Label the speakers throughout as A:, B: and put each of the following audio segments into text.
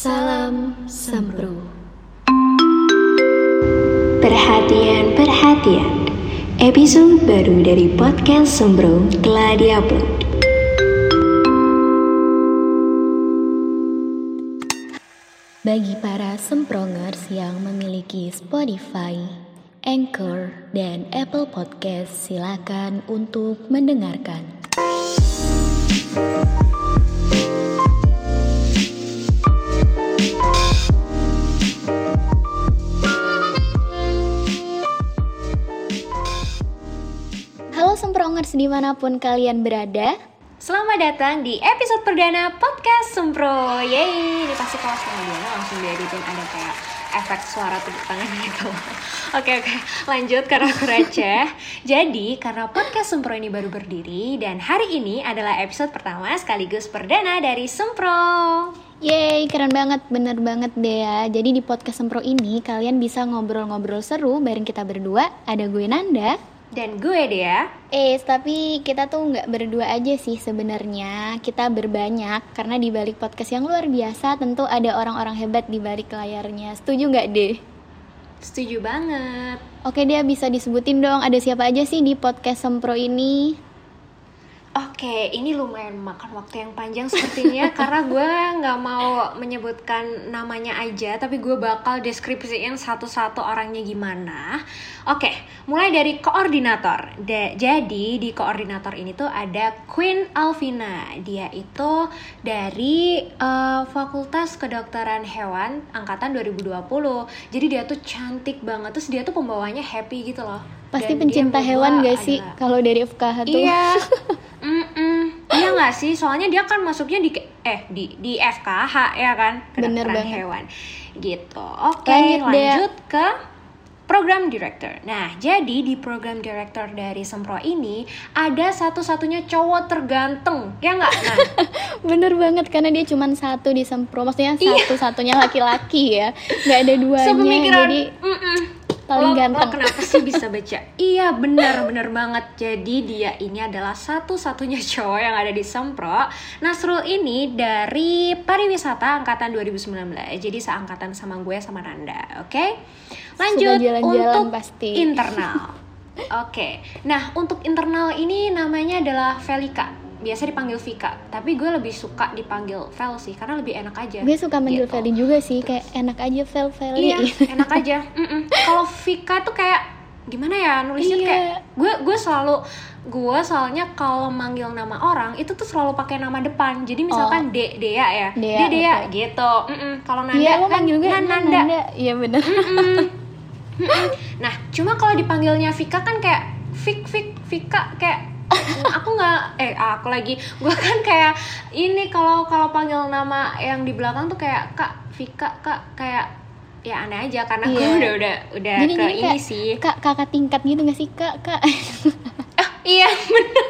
A: Salam Sempro.
B: Perhatian, perhatian. Episode baru dari podcast Sembro telah diupload.
A: Bagi para semprongers yang memiliki Spotify, Anchor, dan Apple Podcast, silakan untuk mendengarkan. Semprongers di mana pun kalian berada,
C: Selamat datang di episode perdana podcast Sempro Yeay, ini pasti kalau Diana langsung dieditin ada kayak efek suara tepuk tangan gitu Oke oke, lanjut karena aku receh Jadi, karena podcast Sempro ini baru berdiri Dan hari ini adalah episode pertama sekaligus perdana dari Sempro
A: Yeay, keren banget, bener banget deh ya. Jadi di podcast Sempro ini kalian bisa ngobrol-ngobrol seru bareng kita berdua. Ada gue Nanda.
C: Dan gue Dea
A: Eh, tapi kita tuh nggak berdua aja sih sebenarnya. Kita berbanyak karena di balik podcast yang luar biasa tentu ada orang-orang hebat di balik layarnya. Setuju nggak deh?
C: Setuju banget
A: Oke, dia bisa disebutin dong ada siapa aja sih di podcast Sempro ini?
C: Oke, ini lumayan makan waktu yang panjang sepertinya karena gue nggak mau menyebutkan namanya aja, tapi gue bakal deskripsiin satu-satu orangnya gimana. Oke, mulai dari koordinator. Da- jadi di koordinator ini tuh ada Queen Alvina. Dia itu dari eh, Fakultas Kedokteran Hewan angkatan 2020. Jadi dia tuh cantik banget, terus dia tuh pembawanya happy gitu loh.
A: Pasti
C: Dan
A: pencinta hewan gak sih kalau dari FKH tuh?
C: Iya. Mm-mm. Iya nggak sih? Soalnya dia kan masuknya di eh di di FKH ya kan?
A: Bener
C: Kedokteran
A: banget.
C: hewan. Gitu. Oke,
A: Lanjut, Dea.
C: lanjut ke program director. Nah, jadi di program director dari Sempro ini ada satu-satunya cowok terganteng. Ya nggak? Nah,
A: Bener banget karena dia cuma satu di Sempro. Maksudnya
C: Iya.
A: satu-satunya laki-laki ya. Nggak ada duanya.
C: sepemikiran.
A: Jadi
C: Mm-mm.
A: Paling
C: Lo- lo
A: ganteng.
C: kenapa sih bisa baca? iya benar benar banget. Jadi dia ini adalah satu-satunya cowok yang ada di Sempro. Nasrul ini dari pariwisata angkatan 2019. Jadi seangkatan sama gue sama Nanda, oke? Lanjut
A: Sudah jalan-jalan
C: untuk
A: pasti.
C: internal. Oke. Nah, untuk internal ini namanya adalah Velika. Biasa dipanggil Vika, tapi gue lebih suka dipanggil Vel sih karena lebih enak aja.
A: gue suka manggil
C: Gitu.
A: Feli juga sih. Kayak enak aja Vel Feli.
C: Iya, enak aja. Mm-mm. Kalau Vika tuh kayak gimana ya nulisnya
A: Iya.
C: kayak gue gue selalu gue soalnya kalau manggil nama orang itu tuh selalu pakai nama depan. Jadi misalkan De Dea ya,
A: Oh. Dea,
C: De Dea
A: betul.
C: gitu. Mm-mm. Kalau Nanda
A: Iya,
C: kan
A: manggil juga
C: Nan-
A: Nan-
C: Nanda.
A: Nanda. Iya bener.
C: Mm-mm. Mm-mm. Nah, cuma kalau dipanggilnya Vika kan kayak Vik Vik Vika kayak aku nggak eh aku lagi gue kan kayak ini kalau kalau panggil nama yang di belakang tuh kayak kak Vika kak kayak ya aneh aja karena gue
A: Iya.
C: udah udah udah
A: Jadi-
C: ke
A: jadi
C: ini
A: kayak,
C: sih
A: Kak, kakak tingkat gitu gak sih kak? Kak.
C: Ah, iya bener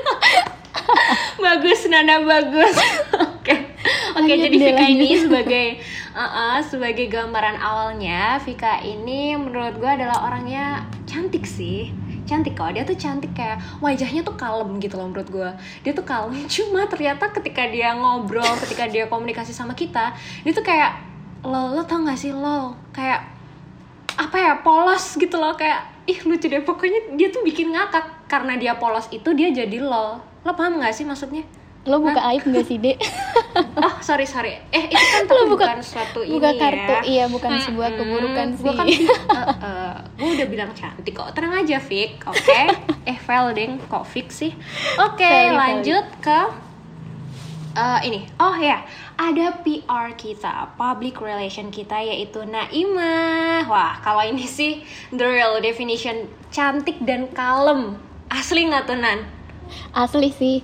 C: bagus Nana bagus oke oke
A: Lanjut
C: jadi Vika ini
A: lanjut.
C: sebagai uh-uh, sebagai gambaran awalnya Vika ini menurut gue adalah orangnya cantik sih cantik kok dia tuh cantik kayak wajahnya tuh kalem gitu loh menurut gue dia tuh kalem cuma ternyata ketika dia ngobrol ketika dia komunikasi sama kita dia tuh kayak lo lo tau gak sih lo kayak apa ya polos gitu loh kayak ih lucu deh. Pokoknya dia tuh bikin ngakak karena dia polos itu dia jadi lol lo paham gak sih maksudnya
A: Lo buka aib gak sih, Dek?
C: oh sorry sorry. Eh itu kan
A: Lo buka-
C: bukan suatu
A: buka
C: ini
A: kartu,
C: ya.
A: iya, bukan sebuah
C: Mm-mm.
A: keburukan
C: Gua kan
A: sih.
C: gue udah bilang cantik kok. Tenang aja Vic oke? Eh Velding kok Vic sih? Oke
A: Veli,
C: lanjut ke eh, ini. Oh ya. Ada PR kita public relation kita yaitu Naima wah kalau ini sih the real definition cantik dan kalem. Asli nggak tuh Nan
A: Asli sih.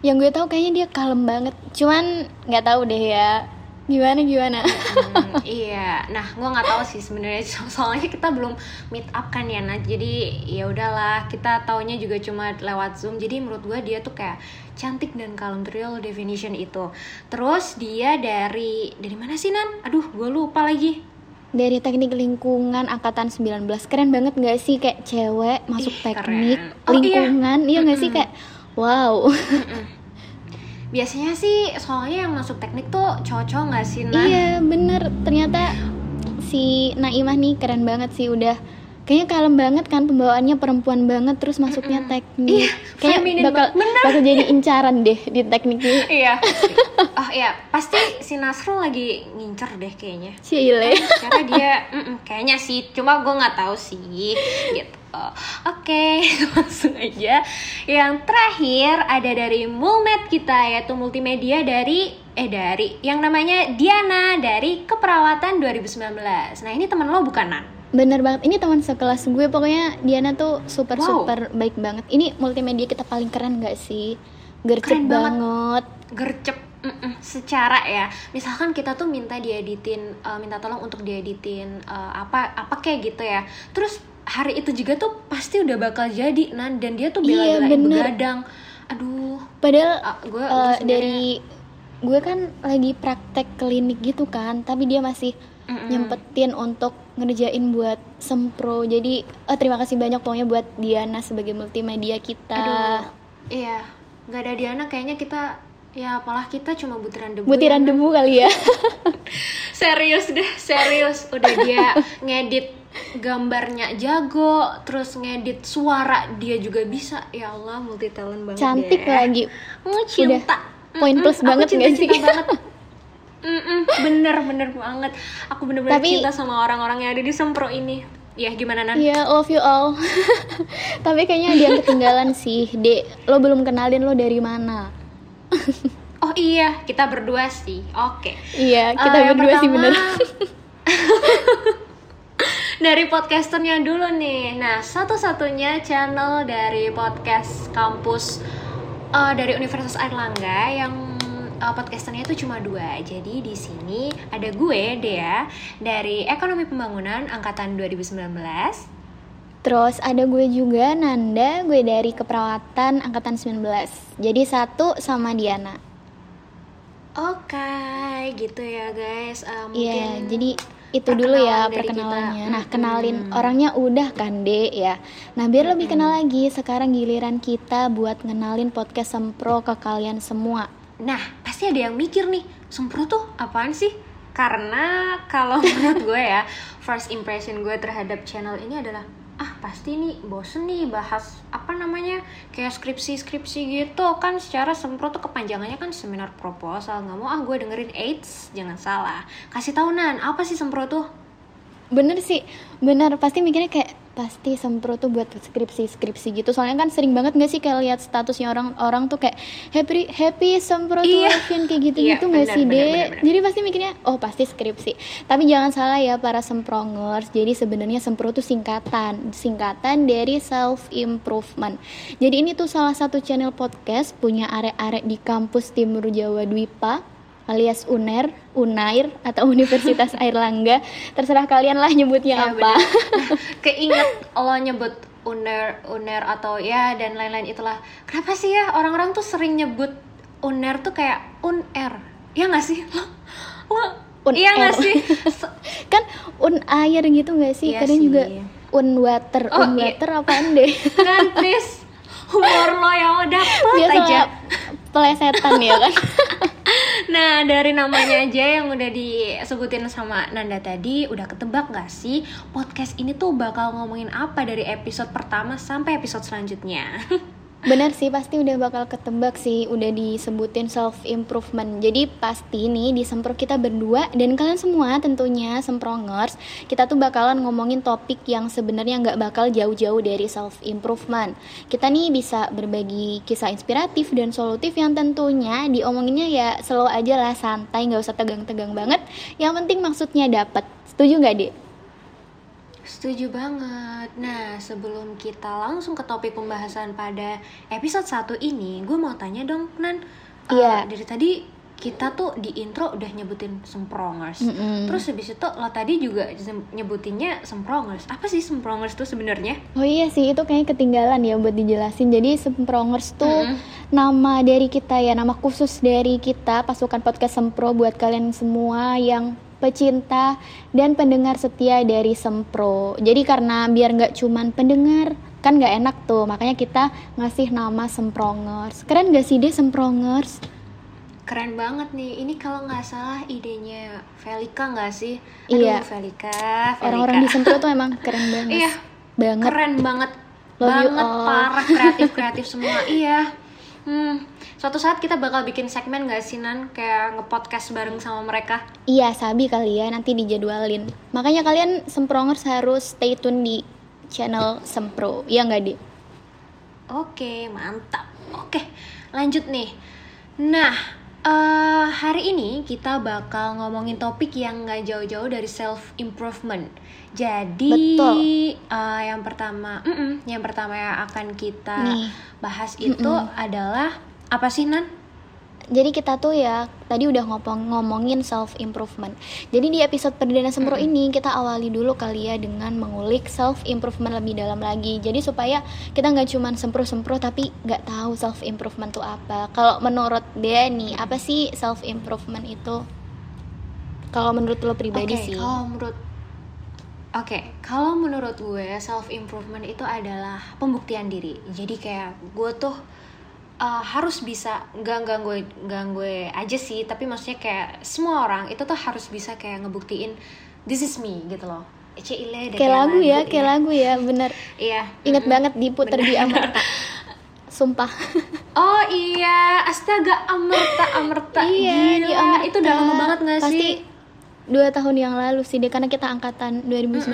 A: Yang gue tahu kayaknya dia kalem banget. Cuman nggak tahu deh ya. Gimana gimana?
C: Hmm, iya, nah gue nggak tahu sih sebenarnya so- soalnya kita belum meet up kan ya, nah jadi ya udahlah kita taunya juga cuma lewat zoom. Jadi menurut gue dia tuh kayak cantik dan kalem real definition itu. Terus dia dari dari mana sih Nan? Aduh, gue lupa lagi.
A: Dari teknik lingkungan angkatan 19 Keren banget gak sih kayak cewek masuk
C: Ih,
A: teknik
C: keren. Oh, iya.
A: lingkungan Iya, nggak sih
C: Mm-mm.
A: kayak wow.
C: Biasanya sih soalnya yang masuk teknik tuh cowok-cowok nggak sih nah?
A: Iya bener. Ternyata si Naimah nih keren banget sih udah kayaknya kalem banget kan pembawaannya perempuan banget terus masuknya teknik.
C: Iya,
A: kayak
C: feminin
A: bakal
C: banget,
A: bakal jadi incaran deh di teknik ini.
C: Iya. Oh iya. Pasti si Nasrul lagi ngincer deh kayaknya.
A: Cile
C: cara dia mm-mm, kayaknya sih. Cuma gue nggak tahu sih gitu. Oke langsung aja. Yang terakhir ada dari Mulmed kita yaitu multimedia dari eh dari yang namanya Diana dari keperawatan 2019 nah ini teman lo bukan Nan
A: bener banget. Ini teman sekelas gue pokoknya Diana tuh super
C: Wow.
A: super baik banget. Ini multimedia kita paling keren gak sih? Gercep
C: Keren banget.
A: banget.
C: Gercep mm-mm, secara ya. Misalkan kita tuh minta dieditin eh, minta tolong untuk dieditin eh, apa apa kayak gitu ya. Terus hari itu juga tuh pasti udah bakal jadi nan. Dan dia tuh
A: Iya,
C: bela-belain
A: bener.
C: begadang. Aduh.
A: Padahal
C: ah, gue sebenarnya-
A: dari gue kan lagi praktek klinik gitu kan tapi dia masih
C: Mm-mm.
A: nyempetin untuk ngerjain buat sempro jadi eh, terima kasih banyak pokoknya buat Diana sebagai multimedia kita
C: aduh iya nggak ada Diana kayaknya kita ya apalah kita cuma butiran debu
A: butiran
C: ya.
A: debu kali ya
C: serius deh serius udah dia ngedit gambarnya jago terus ngedit suara dia juga bisa ya Allah multi talent banget
A: cantik
C: deh.
A: lagi
C: Mau cinta.
A: Poin
C: Mm-mm,
A: plus
C: aku
A: banget nggak sih?
C: banget. Mm-mm, bener bener banget. Aku bener-bener
A: Tapi-
C: cinta sama orang-orang yang ada di Sempro ini. Ya gimana Nan?
A: Iya, love you all. Tapi kayaknya ada yang ketinggalan sih, Dek. Lo belum kenalin lo dari mana?
C: Oh iya, kita berdua sih. Oke.
A: Iya, kita
C: Eh, yang
A: berdua sih
C: pertama,
A: bener.
C: dari podcasternya dulu nih. Nah, satu-satunya channel dari podcast kampus eh, dari Universitas Airlangga yang eh, podcasternya itu cuma dua. Jadi di sini ada gue Dea dari Ekonomi Pembangunan angkatan 2019.
A: Terus ada gue juga, Nanda, gue dari keperawatan angkatan 19. Jadi satu sama Diana.
C: Oke, gitu ya guys.
A: Iya,
C: mungkin
A: jadi itu dulu ya perkenalannya.
C: kita.
A: Nah, kenalin
C: Mm-mm.
A: orangnya udah kan, Dek ya. Nah, biar lebih kenal lagi, sekarang giliran kita buat ngenalin podcast Sempro ke kalian semua.
C: Nah, pasti ada yang mikir nih, Sempro tuh apaan sih? Karena kalau menurut gue ya, first impression gue terhadap channel ini adalah ah pasti nih bosen nih bahas apa namanya kayak skripsi-skripsi gitu. Kan secara sempro tuh kepanjangannya kan seminar proposal nggak mau ah gue dengerin AIDS jangan salah. Kasih tahu nan apa sih sempro tuh?
A: Bener sih, bener. Pasti mikirnya kayak pasti sempro tuh buat skripsi-skripsi gitu. Soalnya kan sering banget gak sih kayak lihat statusnya orang-orang tuh kayak happy happy sempro tuh
C: Iya.
A: Kayak gitu-gitu
C: Iya,
A: nggak
C: bener,
A: sih,
C: bener,
A: Dek?
C: bener, bener.
A: Jadi pasti mikirnya oh pasti skripsi. Tapi jangan salah ya para semprongers. Jadi sebenarnya sempro tuh singkatan, singkatan dari self improvement. Jadi ini tuh salah satu channel podcast punya arek-arek di kampus Timur Jawa Dwipa alias UNER, UNAIR atau Universitas Airlangga. Terserah kalian lah nyebutnya
C: Ya,
A: apa.
C: keinget lo nyebut uner uner atau ya dan lain-lain itulah kenapa sih ya orang-orang tuh sering nyebut uner tuh kayak uner ya nggak sih lo lo
A: Un
C: iya nggak
A: air.
C: sih
A: kan unair gitu nggak sih?
C: Iya
A: Kadang
C: sih.
A: juga unwater.
C: Oh,
A: unwater apaan deh?
C: kan please humor lo yang udah dapet
A: Biasa
C: aja
A: pelesetan ya kan?
C: Nah dari namanya aja yang udah disebutin sama Nanda tadi Udah ketebak gak sih podcast ini tuh bakal ngomongin apa dari episode pertama sampai episode selanjutnya
A: Bener sih, pasti udah bakal ketebak sih, udah disebutin self improvement. Jadi pasti nih di sempro kita berdua dan kalian semua tentunya semprongers, kita tuh bakalan ngomongin topik yang sebenarnya nggak bakal jauh-jauh dari self improvement. Kita nih bisa berbagi kisah inspiratif dan solutif yang tentunya diomonginnya ya slow aja lah, santai, nggak usah tegang-tegang banget. Yang penting maksudnya dapet. Setuju nggak deh?
C: Setuju banget. Nah, sebelum kita langsung ke topik pembahasan pada episode 1 ini, gue mau tanya dong, Nan. Eh,
A: Iya.
C: dari tadi kita tuh di intro udah nyebutin semprongers.
A: Mm-mm.
C: Terus habis itu lo tadi juga nyebutinnya semprongers. Apa sih semprongers tuh sebenarnya?
A: Oh iya sih, itu kayaknya ketinggalan ya buat dijelasin. Jadi semprongers tuh
C: Mm-mm.
A: nama dari kita ya, nama khusus dari kita pasukan podcast Sempro buat kalian semua yang pecinta dan pendengar setia dari Sempro. Jadi karena biar nggak cuman pendengar, kan nggak enak tuh, makanya kita ngasih nama Semprongers. Keren gak sih deh Semprongers?
C: keren banget nih. Ini kalau nggak salah idenya Velika nggak sih? Aduh,
A: Iya.
C: Velika, Velika.
A: Orang-orang di Sempro tuh emang keren banget.
C: Iya.
A: Banget.
C: keren banget
A: Love
C: banget parah kreatif kreatif semua iya hmm suatu saat kita bakal bikin segmen gak sih Nan kayak ngepodcast bareng sama mereka
A: Iya, sabi kali ya nanti dijadwalin. Makanya kalian Semprongers harus stay tune di channel Sempro. Iya nggak, Di?
C: oke mantap oke lanjut nih nah eh, hari ini kita bakal ngomongin topik yang gak jauh-jauh dari self improvement jadi
A: Betul.
C: eh, yang pertama mm-mm, yang pertama yang akan kita
A: Nih.
C: bahas itu adalah apa sih Nan
A: Jadi kita tuh ya tadi udah ngomong ngomongin self improvement. Jadi di episode perdana Sempro ini kita awali dulu kali ya dengan mengulik self improvement lebih dalam lagi. Jadi supaya kita nggak cuman sempro-sempro tapi nggak tahu self improvement tuh apa. Kalau menurut dia nih apa sih self improvement itu? Kalau menurut lo pribadi
C: Oke,
A: sih.
C: Kalau menurut Oke, kalau menurut gue self improvement itu adalah pembuktian diri. Jadi kayak gue tuh uh, harus bisa gue nggak gue aja sih, tapi maksudnya kayak semua orang itu tuh harus bisa kayak ngebuktiin this is me gitu loh.
A: Kayak lagu ya, kayak
C: iya.
A: lagu ya, bener.
C: Iya.
A: Ingat
C: mm-mm.
A: banget diputer di Amarta. Sumpah.
C: Oh iya, astaga Amerta Amerta
A: iya,
C: Gila,
A: di Amarta.
C: itu udah lama banget gak
A: Pasti
C: sih?
A: Dua tahun yang lalu sih deh karena kita angkatan 2019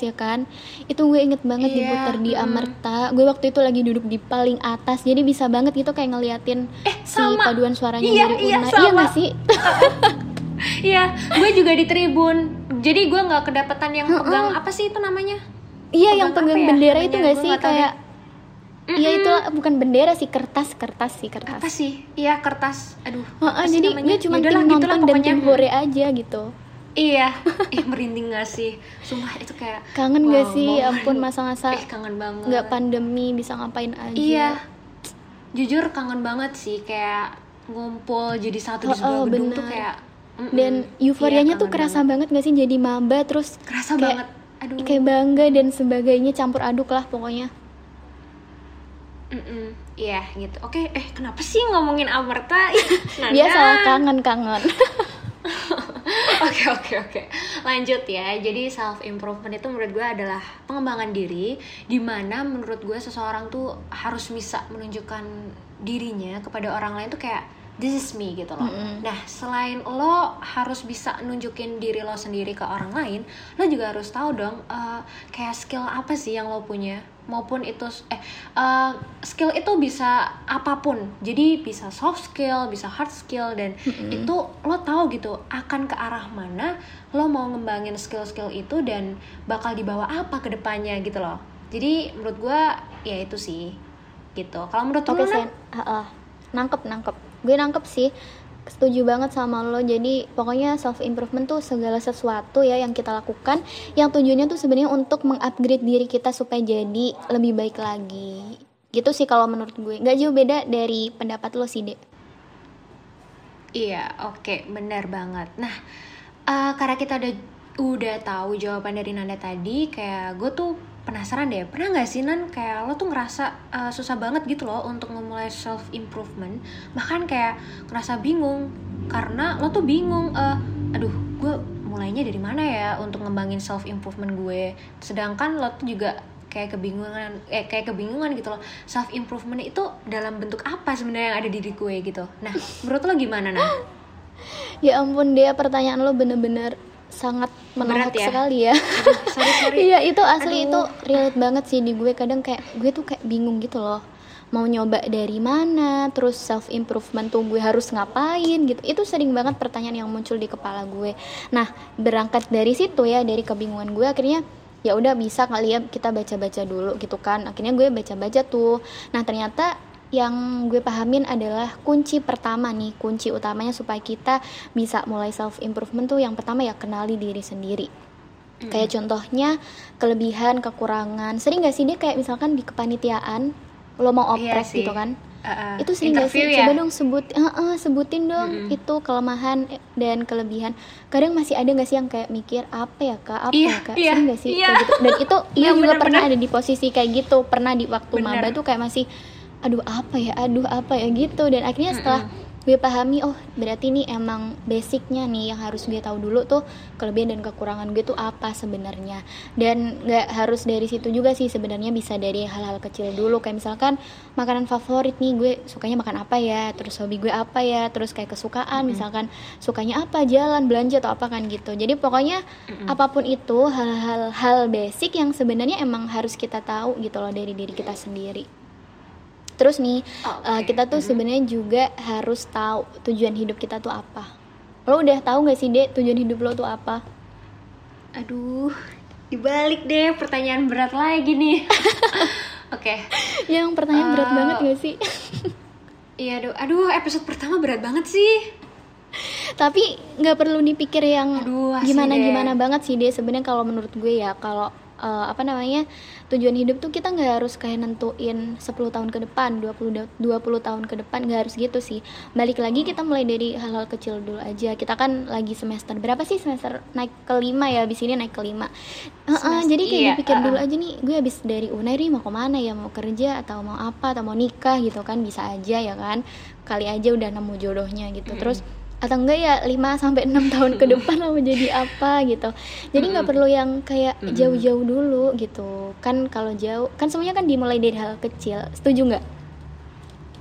A: ya kan itu gue inget banget
C: Iya,
A: diputar di. Amerta gue waktu itu lagi duduk di paling atas jadi bisa banget gitu kayak ngeliatin si
C: Eh, sama.
A: paduan suaranya
C: Iya,
A: dari
C: iya,
A: Una
C: sama.
A: iya nggak sih
C: Iya, gue juga di tribun. Jadi gue nggak kedapatan yang pegang apa sih itu namanya?
A: iya yang
C: Pegang ya
A: bendera
C: namanya?
A: itu
C: Gue
A: sih kayak iya itu bukan bendera sih kertas kertas sih kertas
C: Apa sih? Iya kertas. Aduh. Apa sih
A: jadi
C: namanya?
A: gue cuma tim
C: gitulah
A: nonton dan
C: pokoknya.
A: tim hore aja gitu
C: Iya, ih merinding gak sih? Sumpah itu kayak
A: kangen gak
C: wow,
A: sih ya
C: momen.
A: ampun masa-masa
C: Ih kangen banget.
A: nggak pandemi bisa ngapain aja
C: Iya. Jujur kangen banget sih kayak ngumpul jadi satu di
A: Oh,
C: sebuah
A: oh,
C: gedung tuh
A: benar.
C: kayak mm-mm.
A: dan euforianya
C: Iya,
A: tuh kerasa banget. gak sih jadi maba terus
C: Kerasa
A: kayak-
C: banget. Aduh.
A: kayak bangga dan sebagainya campur aduk lah pokoknya.
C: Iya gitu. Oke, eh kenapa sih ngomongin Amerta?
A: Biasa kangen kangen
C: Oke oke oke. Lanjut ya. Jadi self improvement itu menurut gue adalah pengembangan diri di mana menurut gue seseorang tuh harus bisa menunjukkan dirinya kepada orang lain tuh kayak this is me gitu loh. Nah selain lo harus bisa nunjukin diri lo sendiri ke orang lain lo juga harus tahu dong eh, kayak skill apa sih yang lo punya maupun itu eh eh, skill itu bisa apa pun. Jadi bisa soft skill bisa hard skill dan itu lo tahu gitu akan ke arah mana lo mau ngembangin skill-skill itu dan bakal dibawa apa ke depannya gitu loh. Jadi menurut gua ya itu sih gitu. Kalau menurut
A: oke
C: lo
A: sen. Heeh. nangkep nangkep. Gue nangkep sih setuju banget sama lo. Jadi pokoknya self improvement tuh segala sesuatu ya yang kita lakukan. Yang tujuannya tuh sebenarnya untuk mengupgrade diri kita supaya jadi lebih baik lagi. Gitu sih kalau menurut gue. Nggak jauh beda dari pendapat lo sih dek.
C: Iya, oke, benar banget. Nah, eh, karena kita udah udah tahu jawaban dari Nanda tadi, kayak gue tuh penasaran deh, pernah nggak sih Nan kayak lo tuh ngerasa eh, susah banget gitu loh untuk memulai self improvement, bahkan kayak ngerasa bingung karena lo tuh bingung, eh, aduh, gue mulainya dari mana ya untuk ngembangin self improvement gue, sedangkan lo tuh juga kayak kebingungan eh kayak kebingungan gitu loh self improvement itu dalam bentuk apa sebenarnya yang ada di diri gue gitu? Nah menurut lo gimana Nan?
A: ya ampun dia pertanyaan lo bener-bener sangat menohok
C: ya?
A: sekali ya.
C: Sorry sorry.
A: Iya itu asli
C: Aduh.
A: itu relate banget sih di gue. Kadang kayak gue tuh kayak bingung gitu loh. Mau nyoba dari mana terus self improvement tuh gue harus ngapain gitu. Itu sering banget pertanyaan yang muncul di kepala gue. Nah berangkat dari situ ya dari kebingungan gue akhirnya ya udah bisa kali ya kita baca-baca dulu gitu kan. Akhirnya gue baca-baca tuh. Nah ternyata yang gue pahamin adalah kunci pertama nih kunci utamanya supaya kita bisa mulai self improvement tuh yang pertama ya kenali diri sendiri. Kayak contohnya kelebihan kekurangan. Sering gak sih dia kayak misalkan di kepanitiaan lo mau
C: Iya
A: oprek
C: sih.
A: gitu kan?
C: Uh, uh,
A: itu sering gak sih?
C: Ya?
A: coba dong sebut Heeh, sebutin dong itu kelemahan dan kelebihan. Kadang masih ada gak sih yang kayak mikir apa ya kak? Apa
C: Iya,
A: ya kak?
C: iya,
A: sering gak sih
C: iya.
A: kayak gitu? Dan itu iya
C: Iya,
A: juga
C: bener,
A: pernah
C: bener.
A: ada di posisi kayak gitu pernah di waktu
C: Bener.
A: maba tuh kayak masih aduh apa ya? Aduh apa ya? Gitu. Dan akhirnya setelah gue pahami oh berarti ini emang basicnya nih yang harus gue tahu dulu tuh kelebihan dan kekurangan gue tuh apa sebenarnya. Dan nggak harus dari situ juga sih sebenarnya bisa dari hal-hal kecil dulu. Kayak misalkan makanan favorit nih gue sukanya makan apa ya? Terus hobi gue apa ya? Terus kayak kesukaan misalkan sukanya apa? Jalan belanja atau apa kan gitu. Jadi pokoknya apa pun itu hal-hal hal basic yang sebenarnya emang harus kita tahu gitu loh dari diri kita sendiri Terus nih,
C: Oh,
A: uh,
C: oke.
A: kita tuh sebenarnya juga harus tahu tujuan hidup kita tuh apa. Lo udah tahu gak sih, Dek, tujuan hidup lo tuh apa?
C: Aduh, dibalik deh pertanyaan berat lagi nih. Oke.
A: Yang pertanyaan berat
C: Uh,
A: banget gak sih?
C: Iya, aduh, aduh, episode pertama berat banget sih.
A: Tapi nggak perlu dipikir yang
C: Aduh, asli
A: gimana
C: deh.
A: gimana banget sih, Dek. Sebenarnya kalau menurut gue ya, kalau uh, apa namanya tujuan hidup tuh kita nggak harus kayak nentuin 10 tahun ke depan 20 da- 20 tahun ke depan nggak harus gitu sih. Balik lagi kita mulai dari hal-hal kecil dulu aja. Kita kan lagi semester berapa sih semester? Naik kelima ya abis ini naik kelima Heeh,
C: Semester-
A: jadi kayak
C: iya,
A: dipikir dulu
C: uh-uh.
A: aja nih gue habis dari Unai nih mau ke mana ya? Mau kerja atau mau apa? Atau mau nikah gitu kan? Bisa aja ya kan? Kali aja udah nemu jodohnya gitu. Terus atau enggak ya 5 sampai 6 tahun ke depan lo mau jadi apa gitu. Jadi nggak perlu yang kayak jauh-jauh dulu gitu. Kan kalau jauh kan semuanya kan dimulai dari hal kecil. Setuju nggak?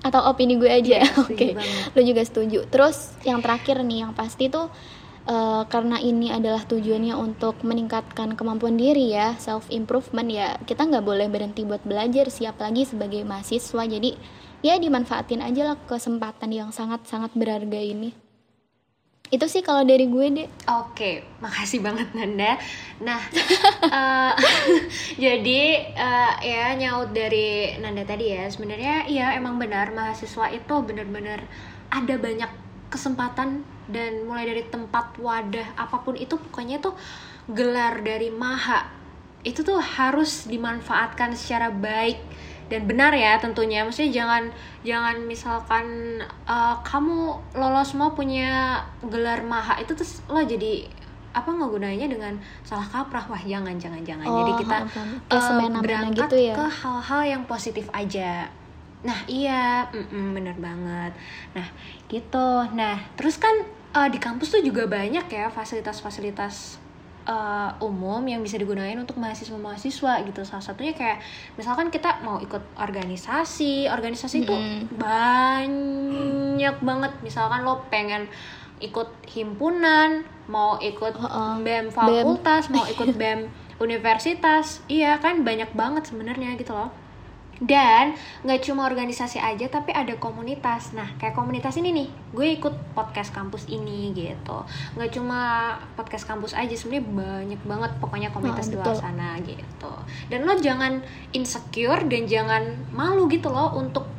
A: Atau opini gue aja?
C: Setuju
A: Oke.
C: banget.
A: Lo juga setuju. Terus yang terakhir nih yang pasti tuh eh, karena ini adalah tujuannya untuk meningkatkan kemampuan diri ya self improvement ya kita nggak boleh berhenti buat belajar sih apalagi sebagai mahasiswa jadi ya dimanfaatin aja lah kesempatan yang sangat sangat berharga ini itu sih kalau dari gue deh
C: Oke, makasih banget Nanda. Nah, eh, jadi eh, ya nyaut dari Nanda tadi ya, sebenarnya iya emang benar mahasiswa itu benar-benar ada banyak kesempatan dan mulai dari tempat wadah apa pun itu pokoknya tuh gelar dari maha itu tuh harus dimanfaatkan secara baik dan benar ya tentunya. Maksudnya jangan jangan misalkan uh, kamu lolos semua punya gelar maha itu terus lo jadi apa ngegunainnya dengan salah kaprah? Wah jangan jangan jangan. Jadi
A: Oh,
C: kita
A: paham, paham. Kayak
C: uh,
A: semena-mena
C: berangkat
A: gitu ya.
C: ke hal-hal yang positif aja. Nah iya. Mm-mm, bener banget. Nah gitu. Nah terus kan uh, di kampus tuh juga banyak ya fasilitas-fasilitas uh, umum yang bisa digunakan untuk mahasiswa-mahasiswa gitu. Salah satunya kayak misalkan kita mau ikut organisasi, organisasi itu
A: Mm-mm.
C: banyak banget. Misalkan lo pengen ikut himpunan, mau ikut
A: Oh, oh.
C: BEM fakultas, mau ikut BEM universitas. Iya kan banyak banget sebenarnya gitu loh. Dan nggak cuma organisasi aja tapi ada komunitas. Nah kayak komunitas ini nih, gue ikut podcast kampus ini gitu. Nggak cuma podcast kampus aja, sebenarnya banyak banget pokoknya komunitas
A: Ah,
C: di luar sana gitu. Dan lo jangan insecure dan jangan malu gitu loh untuk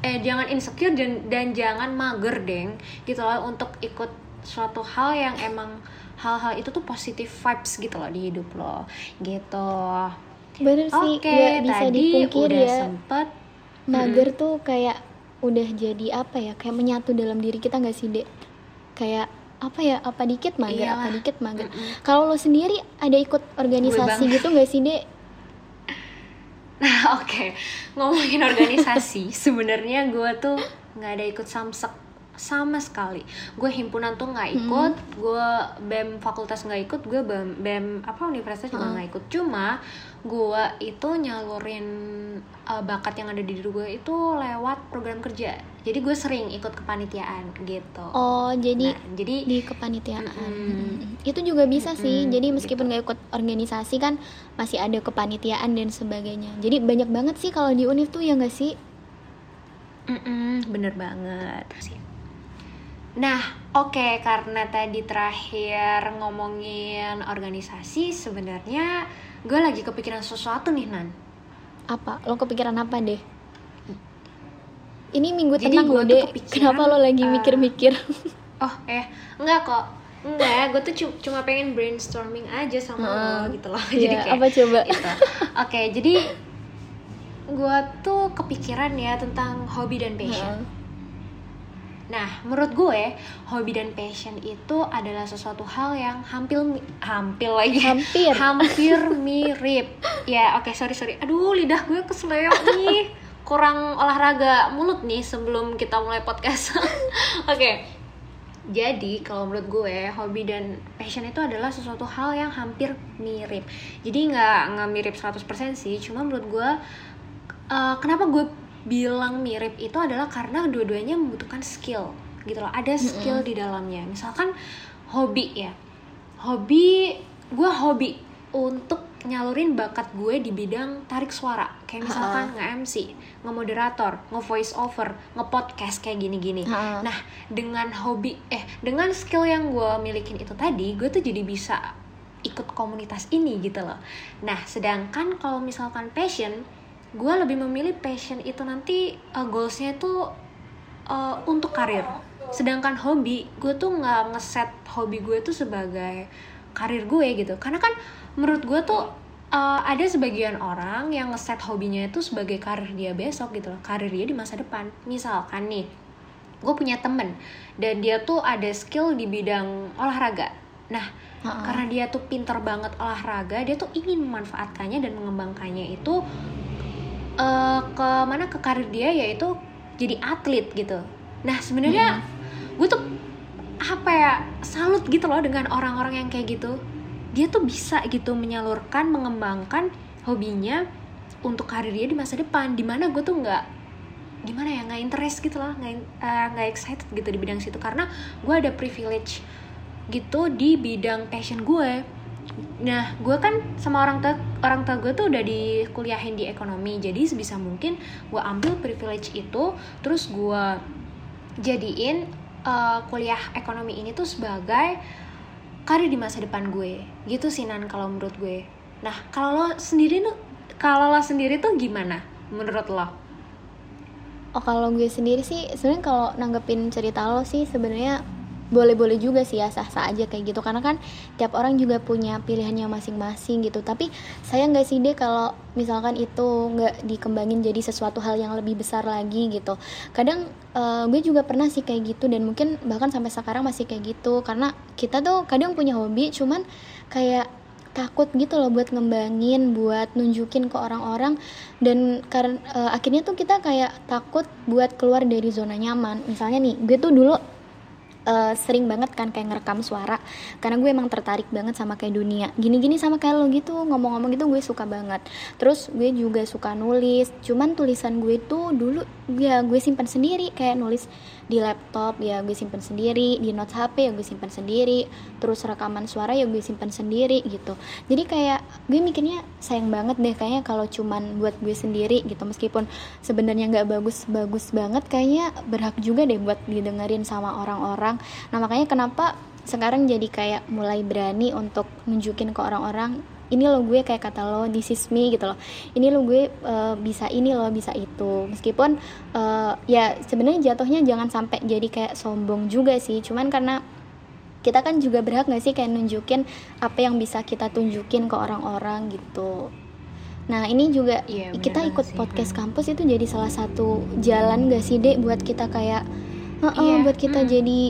C: eh jangan insecure dan dan jangan mager deng gitu loh untuk ikut suatu hal yang emang hal-hal itu tuh positive vibes gitu loh di hidup lo gitu.
A: Bener sih
C: Oke,
A: nggak bisa
C: tadi
A: dipungkiri
C: udah
A: ya
C: sempet
A: mager tuh kayak udah jadi apa ya kayak menyatu dalam diri kita nggak sih dek kayak apa ya apa dikit mager apa
C: Iyalah.
A: dikit mager
C: Mm-mm.
A: kalau lo sendiri ada ikut organisasi gitu nggak sih dek
C: Nah, oke. Ngomongin organisasi, sebenarnya gue tuh nggak ada ikut samsek sama sekali. Gue himpunan tuh nggak ikut, gue bem fakultas nggak ikut, gue bem, bem apa universitas juga nggak ikut. Cuma gue itu nyalurin uh, bakat yang ada di diri gue itu lewat program kerja. Jadi gue sering ikut kepanitiaan gitu.
A: oh jadi
C: Nah, jadi
A: di kepanitiaan.
C: Mm-mm.
A: itu juga bisa sih
C: Mm-mm,
A: jadi meskipun nggak ikut organisasi kan masih ada kepanitiaan dan sebagainya jadi banyak banget sih kalau di univ tuh ya nggak sih
C: Mm-mm, bener banget. Nah, oke karena tadi terakhir ngomongin organisasi, sebenarnya gue lagi kepikiran sesuatu nih Nan.
A: apa lo kepikiran apa deh ini minggu
C: Jadi
A: tenang lo
C: tuh
A: deh
C: kepikiran,
A: kenapa lo lagi
C: uh,
A: mikir-mikir
C: Oh, eh, enggak kok. Enggak, gue tuh cu- cuma pengen brainstorming aja sama lo gitu loh. Jadi
A: Iya,
C: kayak
A: apa coba
C: gitu. Oke, jadi gue tuh kepikiran ya tentang hobi dan passion. Nah, menurut gue, hobi dan passion itu adalah sesuatu hal yang hampir hampir lagi
A: Hampir.
C: hampir mirip. Ya, oke sorry sorry. Aduh, lidah gue kesleo nih. kurang olahraga mulut nih sebelum kita mulai podcast. Oke. Jadi kalau menurut gue hobi dan passion itu adalah sesuatu hal yang hampir mirip. Jadi nggak nggak mirip 100% sih, cuma menurut gue uh, kenapa gue bilang mirip itu adalah karena dua-duanya membutuhkan skill gitu loh. Ada skill di dalamnya. Misalkan hobi ya. Hobi gue hobi untuk nyalurin bakat gue di bidang tarik suara kayak misalkan nge-MC, nge-moderator, nge-voice over, nge-podcast kayak gini-gini.
A: Ha.
C: Nah, dengan hobi eh dengan skill yang gue milikin itu tadi, gue tuh jadi bisa ikut komunitas ini gitu loh. Nah, sedangkan kalau misalkan passion, gue lebih memilih passion itu nanti uh, goalsnya itu uh, untuk karir. Sedangkan hobi, gue tuh nggak ngeset hobi gue tuh sebagai karir gue gitu. Karena kan menurut gue tuh uh, ada sebagian orang yang ngeset hobinya itu sebagai karir dia besok gitu loh. Karir dia di masa depan. Misalkan nih, gue punya temen dan dia tuh ada skill di bidang olahraga. Nah,
A: Ha-ha.
C: karena dia tuh pinter banget olahraga, dia tuh ingin memanfaatkannya dan mengembangkannya itu eh ke mana ke karir dia yaitu jadi atlet gitu. Nah, sebenarnya gue tuh apa ya salut gitu loh dengan orang-orang yang kayak gitu. Dia tuh bisa gitu menyalurkan, mengembangkan hobinya untuk karir dia di masa depan. Di mana gue tuh nggak gimana ya nggak interest gitu loh nggak nggak excited gitu di bidang situ karena gue ada privilege gitu di bidang passion gue nah gue kan sama orang tua orang tua gue tuh udah dikuliahin di ekonomi jadi sebisa mungkin gue ambil privilege itu terus gue jadiin eh, kuliah ekonomi ini tuh sebagai karir di masa depan gue. Gitu sih nan kalau menurut gue. Nah kalau lo sendiri tuh kalau lo sendiri tuh gimana menurut lo?
A: Oh kalau gue sendiri sih sebenarnya kalau nanggepin cerita lo sih sebenarnya boleh-boleh juga sih ya sah-sah aja kayak gitu. Karena kan tiap orang juga punya pilihannya masing-masing gitu. Tapi saya nggak sih deh kalau misalkan itu nggak dikembangin jadi sesuatu hal yang lebih besar lagi gitu. Kadang eh, gue juga pernah sih kayak gitu dan mungkin bahkan sampai sekarang masih kayak gitu. Karena kita tuh kadang punya hobi cuman kayak takut gitu loh buat ngembangin, buat nunjukin ke orang-orang. Dan karena akhirnya tuh kita kayak takut buat keluar dari zona nyaman. Misalnya nih, gue tuh dulu eh, sering banget kan kayak ngerekam suara. Karena gue emang tertarik banget sama kayak dunia. Gini-gini sama kayak lo gitu ngomong-ngomong gitu gue suka banget. Terus gue juga suka nulis. Cuman tulisan gue tuh dulu ya gue simpan sendiri kayak nulis di laptop ya gue simpan sendiri di notes HP ya gue simpan sendiri terus rekaman suara ya gue simpan sendiri gitu. Jadi kayak gue mikirnya sayang banget deh kayaknya kalau cuman buat gue sendiri gitu. Meskipun sebenarnya nggak bagus-bagus banget kayaknya berhak juga deh buat didengerin sama orang-orang. Nah makanya kenapa sekarang jadi kayak mulai berani untuk nunjukin ke orang-orang ini lo gue kayak kata lo this is me gitu loh ini lo gue eh, bisa ini lo bisa itu meskipun eh, ya sebenarnya jatuhnya jangan sampai jadi kayak sombong juga sih cuman karena kita kan juga berhak gak sih kayak nunjukin apa yang bisa kita tunjukin ke orang-orang gitu nah ini juga
C: bener
A: kita ikut
C: sih.
A: podcast kampus itu jadi salah satu jalan gak sih dek buat kita kayak "Heeh,
C: Iya,
A: buat kita
C: mm.
A: jadi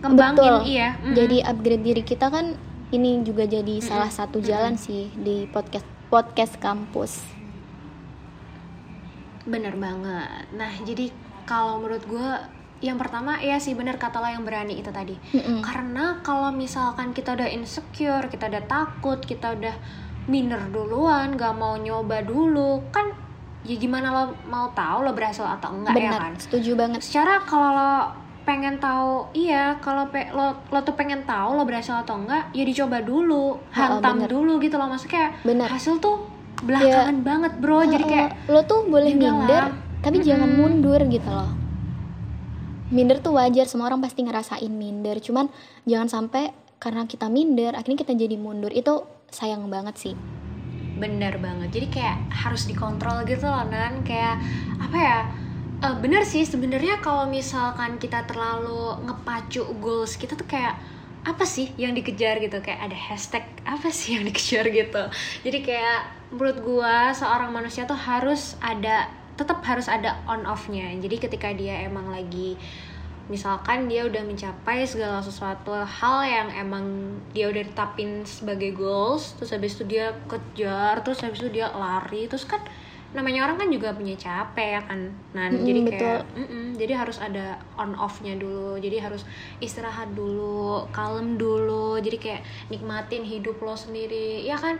C: Kembangin,
A: betul
C: iya, mm.
A: jadi upgrade diri kita kan ini juga jadi salah satu jalan sih di podcast podcast kampus
C: Bener banget. Nah, jadi kalau menurut gue yang pertama ya sih bener kata lo yang berani itu tadi.
A: Mm-mm.
C: Karena kalau misalkan kita udah insecure, kita udah takut, kita udah minder duluan, gak mau nyoba dulu, kan ya gimana lo mau tahu lo berhasil atau enggak ya
A: benar
C: kan?
A: setuju banget
C: Secara kalau lo pengen tahu, iya kalau pe- lo lo tuh pengen tahu lo berhasil atau enggak, ya dicoba dulu, hantam
A: bener.
C: dulu gitu loh. Maksudnya kayak
A: Bener.
C: hasil tuh belakangan banget bro, jadi
A: Heeh,
C: kayak
A: lo tuh boleh
C: ya
A: minder tapi jangan
C: Mm-mm.
A: mundur gitu loh minder tuh wajar semua orang pasti ngerasain minder cuman jangan sampai karena kita minder akhirnya kita jadi mundur itu sayang banget sih
C: Bener banget. Jadi kayak harus dikontrol gitu loh Nan. Kayak apa ya? Eh, bener sih sebenarnya kalau misalkan kita terlalu ngepacu goals kita tuh kayak apa sih yang dikejar gitu? Kayak ada hashtag apa sih yang dikejar gitu? Jadi kayak menurut gua seorang manusia tuh harus ada tetap harus ada on off-nya. Jadi ketika dia emang lagi misalkan dia udah mencapai segala sesuatu hal yang emang dia udah tetapin sebagai goals terus habis itu dia kejar terus habis itu dia lari terus kan namanya orang kan juga punya capek ya kan nah
A: Mm-mm,
C: jadi
A: betul.
C: kayak mm-mm, jadi harus ada on off-nya dulu jadi harus istirahat dulu kalem dulu jadi kayak nikmatin hidup lo sendiri. Ya kan?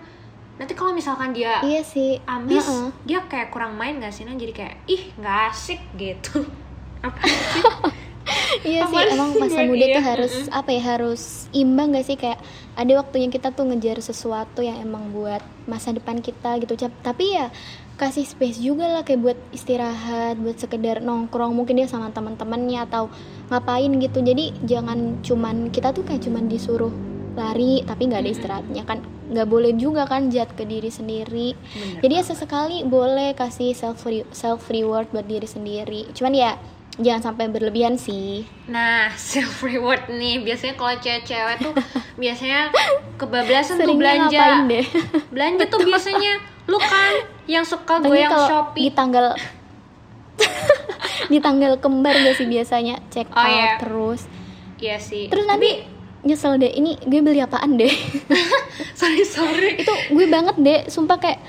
C: Nanti kalau misalkan dia
A: iya sih.
C: ambis
A: Heeh.
C: dia kayak kurang main gak sih Nan? jadi kayak ih nggak asik gitu. Apa sih?
A: Iya sih, emang masa muda
C: Iya,
A: tuh harus apa ya harus imbang gak sih? Kayak ada waktunya kita tuh ngejar sesuatu yang emang buat masa depan kita gitu. Tapi ya kasih space juga lah kayak buat istirahat, buat sekedar nongkrong mungkin dia sama teman-temannya atau ngapain gitu. Jadi jangan cuman kita tuh kayak cuman disuruh lari tapi nggak ada istirahatnya kan. Nggak boleh juga kan jat ke diri sendiri.
C: Bener
A: jadi ya sesekali boleh kasih self self reward buat diri sendiri. Cuman ya jangan sampai berlebihan sih.
C: Nah, self reward nih biasanya kalau cewek-cewek tuh biasanya kebablasan tuh belanja.
A: deh?
C: Belanja tuh biasanya lu kan yang suka
A: Tapi
C: goyang
A: kalau
C: Shopee.
A: di tanggal di tanggal kembar gak sih biasanya check
C: Oh,
A: out
C: iya.
A: terus
C: Iya sih.
A: terus nanti nyesel deh ini gue beli apaan deh
C: sorry sorry.
A: itu gue banget deh sumpah kayak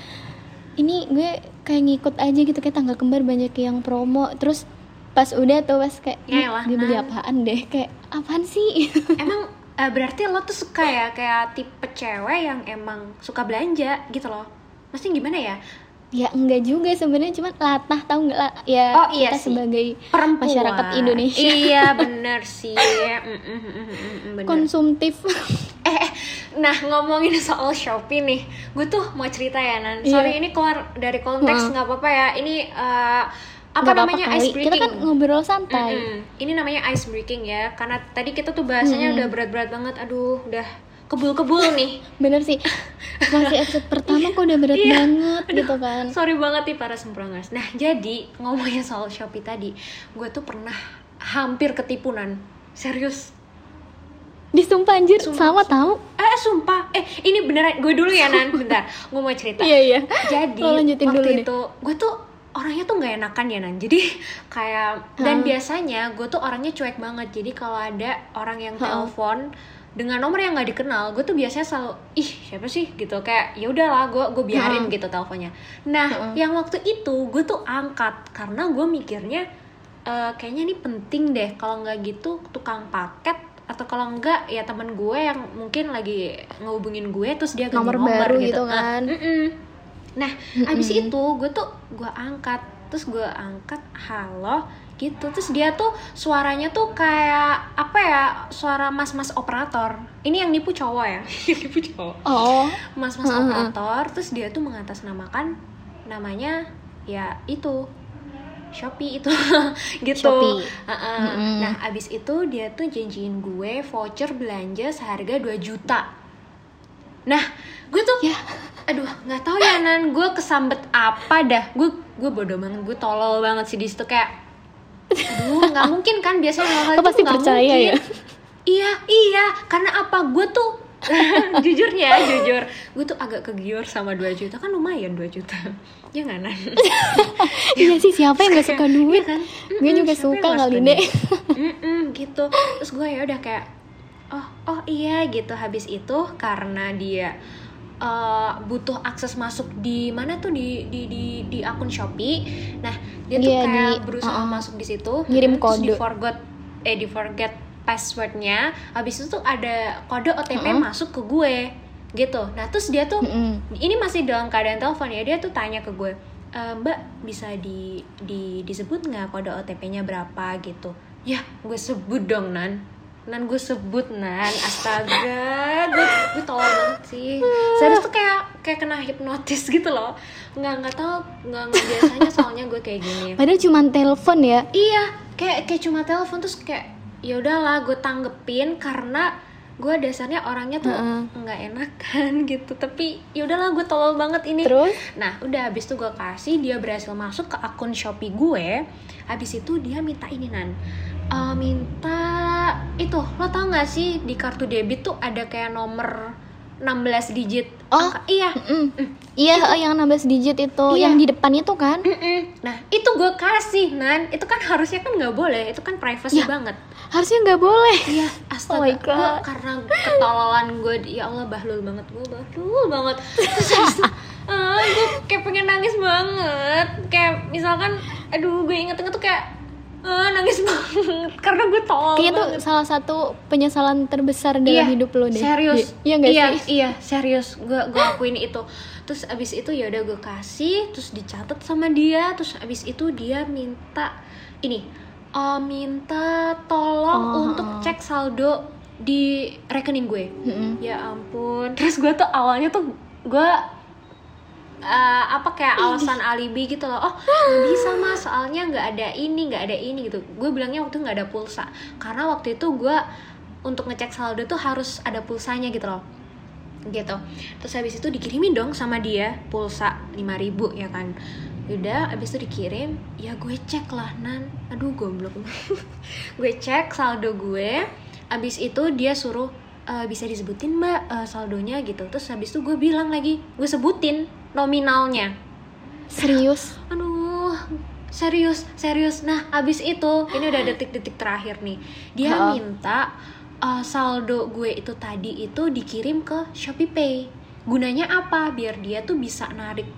A: ini gue kayak ngikut aja gitu kayak tanggal kembar banyak yang promo terus pas udah tuh pas kayak
C: Ya
A: "Ih,
C: elah,
A: gue beli
C: Nan."
A: apaan deh kayak apaan sih
C: Emang eh, berarti lo tuh suka ya kayak tipe cewek yang emang suka belanja gitu loh. Maksudnya gimana ya?
A: ya enggak juga sebenarnya cuman latah tahu nggak lah ya
C: Oh, iya
A: kita
C: sih.
A: sebagai
C: Perempuan.
A: Masyarakat Indonesia.
C: Iya, bener sih. Mm, mm, mm, mm, mm, bener.
A: konsumtif
C: eh, eh, nah ngomongin soal Shopee nih, gue tuh mau cerita ya Nan.
A: Iya.
C: Sorry ini keluar dari konteks nggak apa-apa ya. Ini eh, apa
A: apa-apa
C: namanya
A: kali.
C: ice
A: kita
C: breaking?
A: kan ngobrol santai
C: Mm-mm. Ini namanya ice breaking ya, karena tadi kita tuh bahasanya udah berat-berat banget. Aduh, udah kebul-kebul nih.
A: bener sih masih episode pertama kok udah berat
C: Iya.
A: banget
C: Aduh,
A: gitu kan
C: Sorry banget nih para semprongers. Nah, jadi ngomongin soal Shopee tadi, gue tuh pernah hampir ketipu Nan. Serius.
A: disumpah anjir
C: Sumpah,
A: sama tahu
C: Eh, sumpah. Eh, ini beneran gue dulu ya Nan. Bentar, gue mau cerita.
A: iya iya
C: jadi
A: Lo lanjutin
C: waktu
A: dulu
C: itu gue tuh orangnya tuh nggak enakan ya nan jadi kayak dan
A: Hah?
C: biasanya gue tuh orangnya cuek banget jadi kalau ada orang yang
A: Hah?
C: telepon dengan nomor yang nggak dikenal gue tuh biasanya selalu ih siapa sih gitu kayak ya udahlah gue gue biarin
A: Hah?
C: gitu teleponnya nah
A: Heeh.
C: yang waktu itu gue tuh angkat karena gue mikirnya eh, kayaknya ini penting deh kalau nggak gitu tukang paket atau kalau enggak ya teman gue yang mungkin lagi ngehubungin gue terus dia
A: Nomor baru gitu
C: Nah,
A: kan.
C: mm-mm. Nah, abis
A: Mm-mm.
C: itu gue tuh gue angkat, terus gue angkat halo gitu, terus dia tuh suaranya tuh kayak apa ya, suara mas-mas operator. Ini yang nipu cowok ya, nipu cowok.
A: oh
C: Mas-mas
A: Heeh.
C: operator, terus dia tuh mengatasnamakan namanya ya itu Shopee itu gitu.
A: Shopee.
C: Heeh.
A: Mm-mm.
C: Nah, abis itu dia tuh janjiin gue voucher belanja seharga 2 juta. Nah, gue tuh
A: ya
C: aduh nggak tahu ya nan gue kesambet apa dah gue gue bodoh banget gue tolol banget sih di situ kayak aduh nggak mungkin kan biasanya hal-hal itu
A: pasti
C: nggak
A: percaya
C: mungkin.
A: ya?
C: iya iya karena apa? Gue tuh jujurnya jujur. Gue tuh agak kegiur sama 2 juta. Kan lumayan 2 juta. Ya nggak nan?
A: Iya sih siapa yang gak suka duit?
C: Iya kan?
A: Gue
C: Mm-mm,
A: juga
C: siapa yang
A: suka kali deh
C: duit? Mm-mm, gitu. Terus gue ya udah kayak oh oh iya gitu. Habis itu karena dia eh, butuh akses masuk di mana tuh di di di, di akun Shopee nah dia tuh
A: Iya,
C: kayak
A: di-
C: berusaha
A: uh-uh.
C: masuk di situ
A: Ngirim
C: terus di
A: kode.
C: forgot eh di forget passwordnya habis itu tuh ada kode OTP
A: Uh-uh.
C: masuk ke gue gitu nah terus dia tuh
A: Mm-mm.
C: ini masih dalam keadaan telepon ya dia tuh tanya ke gue "E, mbak bisa di, di disebut nggak kode OTP-nya berapa gitu ya gue sebut dong nan nan gue sebut nan. Astaga gue gue tolol banget sih. Serius tuh kayak kayak kena hipnotis gitu loh. Nggak nggak tahu nggak nggak biasanya soalnya gue kayak gini.
A: Padahal cuma telepon ya?
C: Iya kayak kayak cuma telepon terus kayak ya udahlah gue tanggepin karena gue dasarnya orangnya tuh nggak enakan gitu. Tapi ya udahlah gue tolol banget ini.
A: Terus?
C: Nah, udah habis itu gue kasih, dia berhasil masuk ke akun Shopee gue. Habis itu dia minta ini nan, Eh, minta itu, lo tau gak sih di kartu debit tuh ada kayak nomor 16 digit.
A: Oh.
C: Angka- iya.
A: Mm. iya yang 16 digit itu
C: Iya.
A: yang di depan itu kan
C: Mm-mm. Nah, itu gue kasih nan. Itu kan harusnya kan nggak boleh, itu kan privacy
A: Ya.
C: banget.
A: harusnya nggak boleh
C: Iya,
A: Oh
C: astaga. Gua
A: God.
C: karena ketololan gue, ya Allah bahlul banget, gue bahlul banget. Terus itu ah gue kayak pengen nangis banget kayak misalkan aduh gue inget-inget tuh kayak ah nangis banget karena gue tolol
A: Kayaknya tuh salah satu penyesalan terbesar dalam
C: Iya,
A: hidup lo deh.
C: serius
A: Iya nggak
C: iya,
A: sih?
C: iya serius gue gue akuin itu terus abis itu ya udah gue kasih terus dicatat sama dia terus abis itu dia minta ini eh, minta tolong
A: Oh,
C: untuk
A: oh.
C: cek saldo di rekening gue
A: Mm-mm.
C: ya ampun terus gue tuh awalnya tuh gue eh, apa kayak alasan alibi gitu loh. Oh nggak bisa mas. Soalnya nggak ada ini nggak ada ini gitu. Gue bilangnya waktu nggak ada pulsa. Karena waktu itu gue untuk ngecek saldo tuh harus ada pulsanya gitu loh. Gitu. Terus habis itu dikirimin dong sama dia pulsa 5000 ya kan. Udah habis itu dikirim. Ya gue cek lah nan. Aduh goblok. Gue cek saldo gue. Habis itu dia suruh "Eh, bisa disebutin mbak eh, saldonya gitu. Terus habis itu gue bilang lagi gue sebutin nominalnya
A: Serius?
C: aduh serius serius nah abis itu ini udah detik-detik terakhir nih dia minta uh, saldo gue itu tadi itu dikirim ke Shopee Pay gunanya apa biar dia tuh bisa narik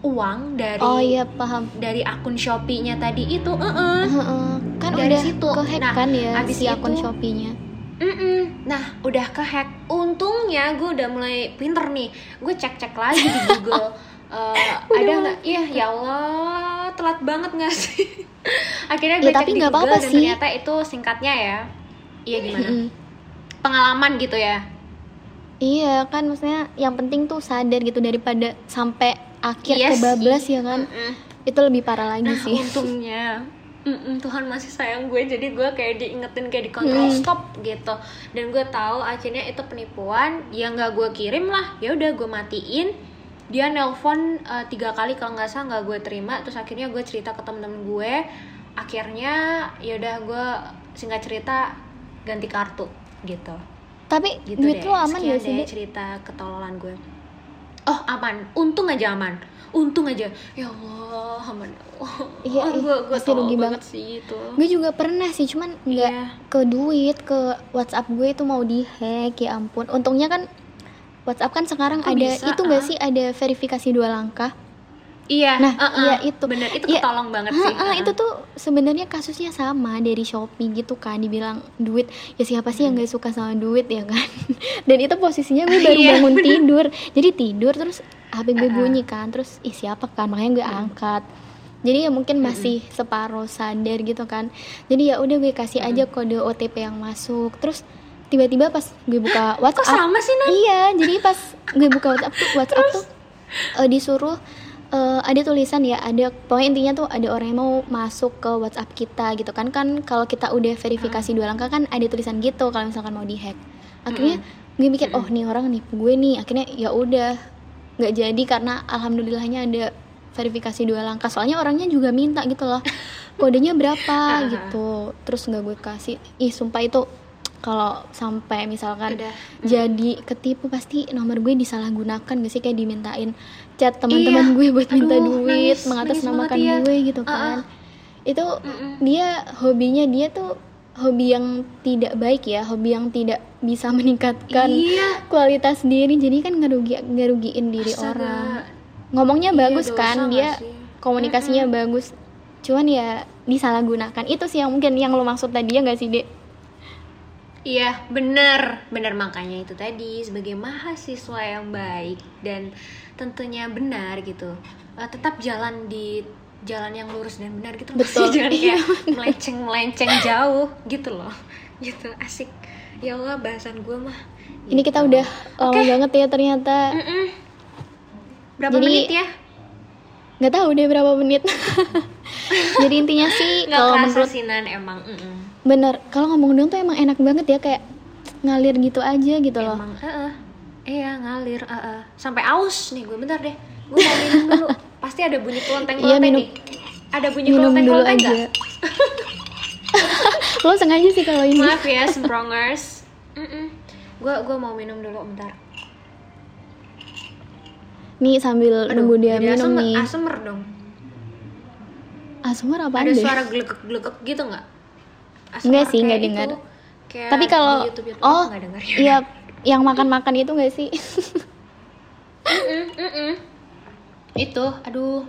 C: uang dari
A: Oh iya paham.
C: dari akun Shopee-nya tadi itu eh
A: Heeh. Kan
C: Dari
A: udah
C: situ.
A: kehack
C: Nah,
A: kan ya
C: abis
A: si akun Shopee-nya.
C: Mm-mm. Nah, udah kehack. Untungnya gue udah mulai pinter nih. Gue cek-cek lagi di Google. Eh, ada nggak? Iya, ya Allah, telat banget nggak sih? Akhirnya gue
A: Ya,
C: cek
A: tapi
C: di Google
A: apa-apa
C: dan
A: sih.
C: ternyata itu singkatnya ya. Iya gimana?
A: Mm-mm.
C: Pengalaman gitu ya.
A: Iya kan maksudnya yang penting tuh sadar gitu daripada sampai akhir
C: Yes,
A: kebablas ya kan.
C: Mm-mm.
A: Itu lebih parah lagi
C: Nah,
A: sih.
C: untungnya mm-mm, Tuhan masih sayang gue jadi gue kayak diingetin kayak dikontrol
A: Hmm.
C: stop gitu. Dan gue tahu akhirnya itu penipuan yang nggak gue kirim lah. Ya udah gue matiin. Dia nelpon eh, tiga kali kalau nggak salah nggak gue terima. Terus akhirnya gue cerita ke temen-temen gue. Akhirnya ya udah gue singkat cerita ganti kartu gitu.
A: Tapi
C: gitu
A: duit
C: deh.
A: lu aman
C: Sekian
A: gak sih,
C: deh cerita ketololan gue oh aman untung aja aman untung aja ya Allah aman Allah
A: Iya,
C: gue gue
A: rugi banget.
C: sih itu
A: Gue juga pernah sih, cuman nggak
C: Iya.
A: ke duit, ke WhatsApp gue itu mau dihack ya ampun. Untungnya kan WhatsApp kan sekarang
C: Kok
A: ada
C: bisa,
A: itu nggak
C: ah?
A: sih ada verifikasi dua langkah.
C: Iya
A: Nah,
C: uh-uh.
A: iya itu.
C: bener itu
A: Iya.
C: ketolong banget sih.
A: Ha-ha,
C: uh-uh.
A: itu tuh sebenarnya kasusnya sama dari Shopee gitu kan dibilang duit. Ya siapa sih yang
C: Hmm.
A: gak suka sama duit ya kan? Dan itu posisinya gue baru
C: Iya,
A: bangun tidur. Jadi tidur terus HP gue bunyi kan terus ih siapa kan? Makanya gue angkat. Jadi ya mungkin masih separuh sadar gitu kan. Jadi ya udah gue kasih aja kode OTP yang masuk. Terus tiba-tiba pas gue buka
C: kok
A: WhatsApp
C: sama sih Nan?
A: Iya, jadi pas gue buka WhatsApp tuh, WhatsApp tuh eh, disuruh eh, ada tulisan ya, ada pokoknya intinya tuh ada orang yang mau masuk ke WhatsApp kita gitu kan kan kalau kita udah verifikasi dua langkah kan ada tulisan gitu kalau misalkan mau dihack. Akhirnya gue mikir oh nih orang nipu gue nih. Akhirnya ya udah nggak jadi karena alhamdulillahnya ada verifikasi dua langkah. Soalnya orangnya juga minta gitu loh. Kodenya berapa gitu. Terus nggak gue kasih. Ih sumpah itu kalau sampai misalkan
C: Udah.
A: jadi ketipu pasti nomor gue disalahgunakan gak sih kayak dimintain chat teman-teman
C: Iya.
A: gue buat minta
C: Aduh,
A: duit
C: nangis,
A: mengatasnamakan
C: nangis banget
A: gue
C: ya.
A: gitu kan itu
C: Mm-mm.
A: dia hobinya dia tuh hobi yang tidak baik ya hobi yang tidak bisa meningkatkan
C: Iya.
A: kualitas diri jadi kan ngerugi ngerugiin diri
C: Astaga.
A: orang ngomongnya
C: Iya,
A: bagus kan
C: nggak
A: dia
C: sih?
A: komunikasinya bagus cuman ya disalahgunakan itu sih yang mungkin yang lo maksud tadi ya gak sih dek
C: Iya, bener, bener makanya itu tadi sebagai mahasiswa yang baik dan tentunya benar gitu, eh, tetap jalan di jalan yang lurus dan benar gitu, loh.
A: Betul.
C: jangan
A: Iya,
C: kayak melenceng melenceng jauh gitu loh, gitu asik. Ya Allah bahasan gue mah.
A: ini kita
C: gitu.
A: udah lama banget ya ternyata
C: Mm-mm. Berapa
A: Jadi,
C: menit ya?
A: nggak tahu deh berapa menit jadi intinya sih kalau menurut
C: sih Nan emang. mm-mm.
A: bener kalau ngomong dong tuh emang enak banget ya kayak ngalir gitu aja gitu loh
C: Emang, heeh. Iya ngalir, heeh. sampai aus nih gue bentar deh. Gue mau minum dulu. Pasti ada bunyi kelenteng
A: Iya,
C: kelenteng
A: minum.
C: nih. Ada bunyi
A: minum
C: kelenteng
A: dulu
C: kelenteng
A: aja
C: nggak?
A: lo sengaja sih kalau ini
C: Maaf ya, semprongers. Gue gue mau minum dulu bentar.
A: nih sambil
C: Aduh,
A: nunggu dia minum
C: asem-
A: nih
C: Asemer dong.
A: asmar apa
C: ada
A: deh
C: suara gelegek-gelegek gitu nggak?
A: Enggak sih,
C: kayak
A: nggak
C: itu,
A: dengar.
C: kayak
A: tapi kalau oh
C: nggak dengar ya.
A: iya yang makan-makan itu gak sih?
C: Mm-mm, mm-mm. itu aduh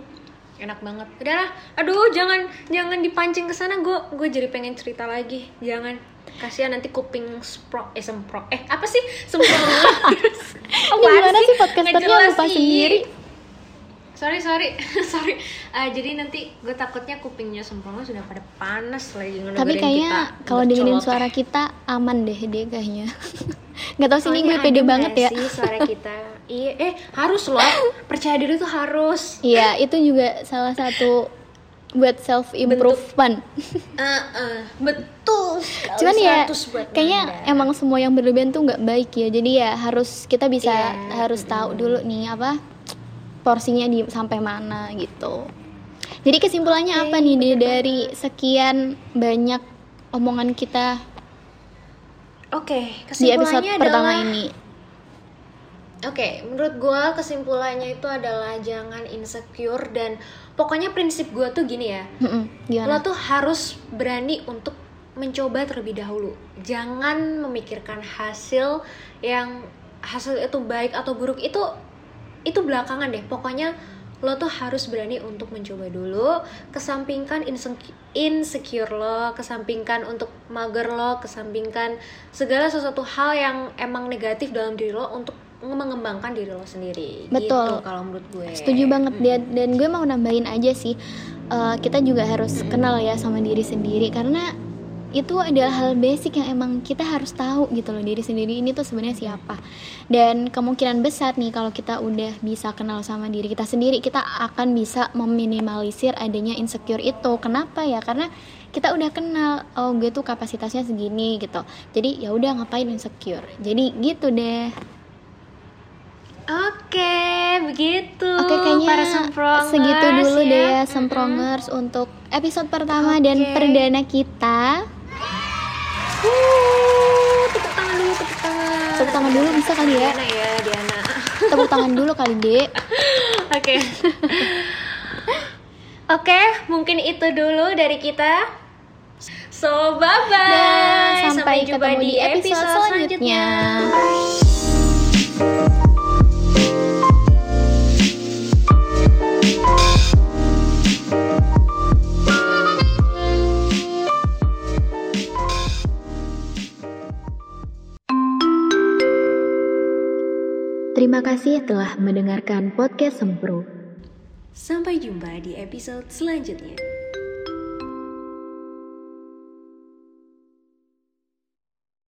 C: enak banget. Udahlah aduh jangan jangan dipancing ke sana gue gue jadi pengen cerita lagi. Jangan kasihan nanti kuping sprok eh semprok eh apa sih? Semprok
A: Ini gimana sih podcasternya? Lupa sendiri?
C: Sorry sorry sorry Eh, jadi nanti gue takutnya kupingnya semprong sudah pada panas lagi
A: Tapi kayaknya kalau dengerin suara kita aman deh deh kayaknya. Gak tau sih ini
C: Soalnya
A: gue pede banget ya.
C: sih suara kita iya eh harus loh percaya diri tuh harus
A: Iya, itu juga salah satu buat self improvement.
C: Eh, eh, betul
A: Cuman ya
C: 100 buat
A: kayaknya
C: Nanda.
A: emang semua yang berlebihan tuh nggak baik ya. Jadi ya harus kita bisa
C: Iya,
A: harus tahu dulu nih apa porsinya di sampai mana gitu. Jadi kesimpulannya
C: Oke,
A: apa nih
C: bener
A: dari sekian banyak omongan kita
C: Oke,
A: di episode
C: kesimpulannya
A: pertama
C: adalah
A: ini?
C: Oke, menurut gue kesimpulannya itu adalah jangan insecure dan pokoknya prinsip gue tuh gini ya,
A: Mm-mm,
C: lo
A: Gimana?
C: tuh harus berani untuk mencoba terlebih dahulu. Jangan memikirkan hasil yang hasil itu baik atau buruk itu itu belakangan deh. Pokoknya lo tuh harus berani untuk mencoba dulu. Kesampingkan insecure, lo, kesampingkan untuk mager lo, kesampingkan segala sesuatu hal yang emang negatif dalam diri lo untuk mengembangkan diri lo sendiri.
A: Betul.
C: Gitu kalau menurut gue.
A: Setuju banget dan dan gue mau nambahin aja sih eh, kita juga harus kenal ya sama diri sendiri karena itu adalah hal basic yang emang kita harus tahu gitu loh diri sendiri ini tuh sebenarnya siapa dan kemungkinan besar nih kalau kita udah bisa kenal sama diri kita sendiri kita akan bisa meminimalisir adanya insecure itu kenapa ya karena kita udah kenal oh gue tuh kapasitasnya segini gitu jadi ya udah ngapain insecure jadi gitu deh
C: Oke, begitu.
A: Oke kayaknya
C: para
A: segitu dulu
C: ya.
A: deh ya semprongers untuk episode pertama dan
C: Oke.
A: perdana kita.
C: Wuh, tepuk tangan dulu, tepuk tangan.
A: Tepuk tangan dulu bisa kali ya?
C: Diana ya, Diana.
A: Tepuk tangan dulu kali dek.
C: Oke. Oke, mungkin itu dulu dari kita. So, bye-bye.
A: Dan sampai ketemu di episode selanjutnya. Terima kasih telah mendengarkan podcast Sempro.
C: Sampai jumpa di episode selanjutnya.